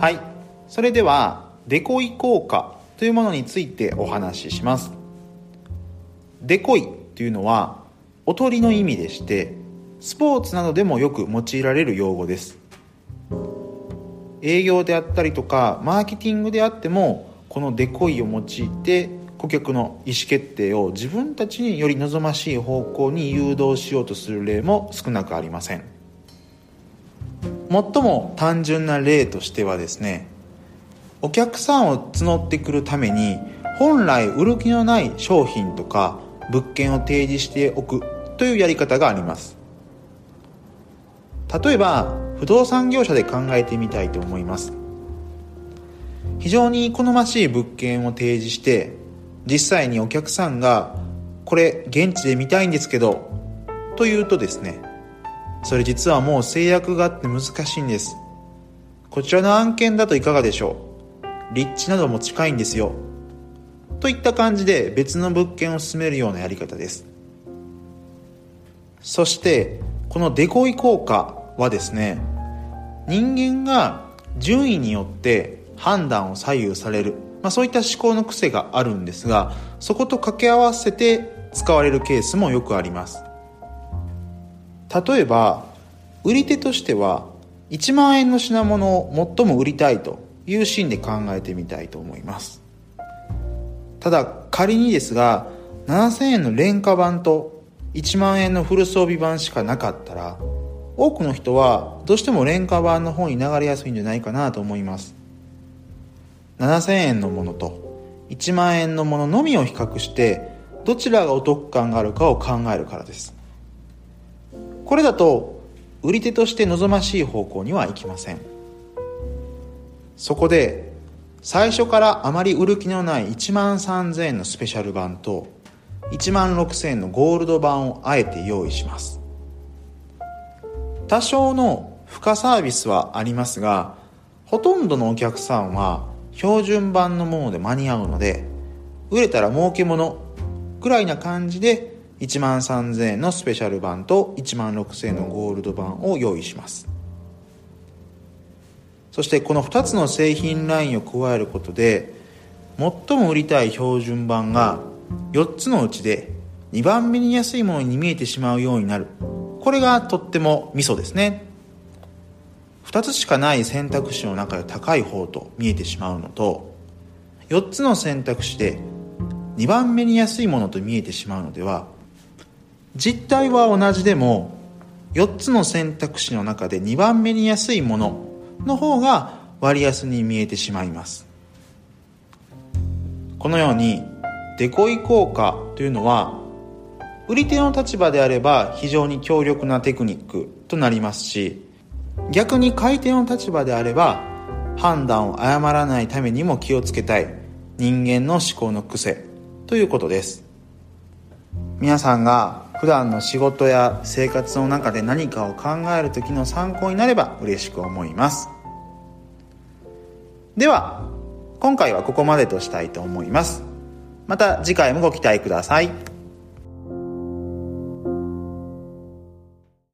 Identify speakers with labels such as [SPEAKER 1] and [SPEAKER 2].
[SPEAKER 1] はい。それではデコイ効果というものについてお話しします。デコイというのはおとりの意味でしてスポーツなどでもよく用いられる用語です。営業であったりとかマーケティングであってもこのデコイを用いて顧客の意思決定を自分たちにより望ましい方向に誘導しようとする例も少なくありません。最も単純な例としてはですねお客さんを募ってくるために本来売る気のない商品とか物件を提示しておくというやり方があります。例えば不動産業者で考えてみたいと思います。非常に好ましい物件を提示して実際にお客さんがこれ現地で見たいんですけどと言うとですねそれ実はもう制約があって難しいんです。こちらの案件だといかがでしょう？立地なども近いんですよ。といった感じで別の物件を進めるようなやり方です。そしてこのデコイ効果はですね人間が順位によって判断を左右される。まあ、そういった思考の癖があるんですがそこと掛け合わせて使われるケースもよくあります。例えば売り手としては1万円の品物を最も売りたいというシーンで考えてみたいと思います。ただ仮にですが7000円の廉価版と1万円のフル装備版しかなかったら多くの人はどうしても廉価版の方に流れやすいんじゃないかなと思います。7000円のものと1万円のもののみを比較してどちらがお得感があるかを考えるからです。これだと売り手として望ましい方向にはいきません。そこで最初からあまり売る気のない1万3000円のスペシャル版と1万6000円のゴールド版をあえて用意します。多少の付加サービスはありますがほとんどのお客さんは標準版のもので間に合うので売れたら儲けものぐらいな感じで1万3000円のスペシャル版と1万6000円のゴールド版を用意します。そしてこの2つの製品ラインを加えることで最も売りたい標準版が4つのうちで2番目に安いものに見えてしまうようになる。これがとってもミソですね。2つしかない選択肢の中で高い方と見えてしまうのと4つの選択肢で2番目に安いものと見えてしまうのでは実態は同じでも4つの選択肢の中で2番目に安いものの方が割安に見えてしまいます。このようにデコイ効果というのは売り手の立場であれば非常に強力なテクニックとなりますし逆に買い手の立場であれば判断を誤らないためにも気をつけたい人間の思考の癖ということです。皆さんが普段の仕事や生活の中で何かを考える時の参考になれば嬉しく思います。では今回はここまでとしたいと思います。また次回もご期待ください。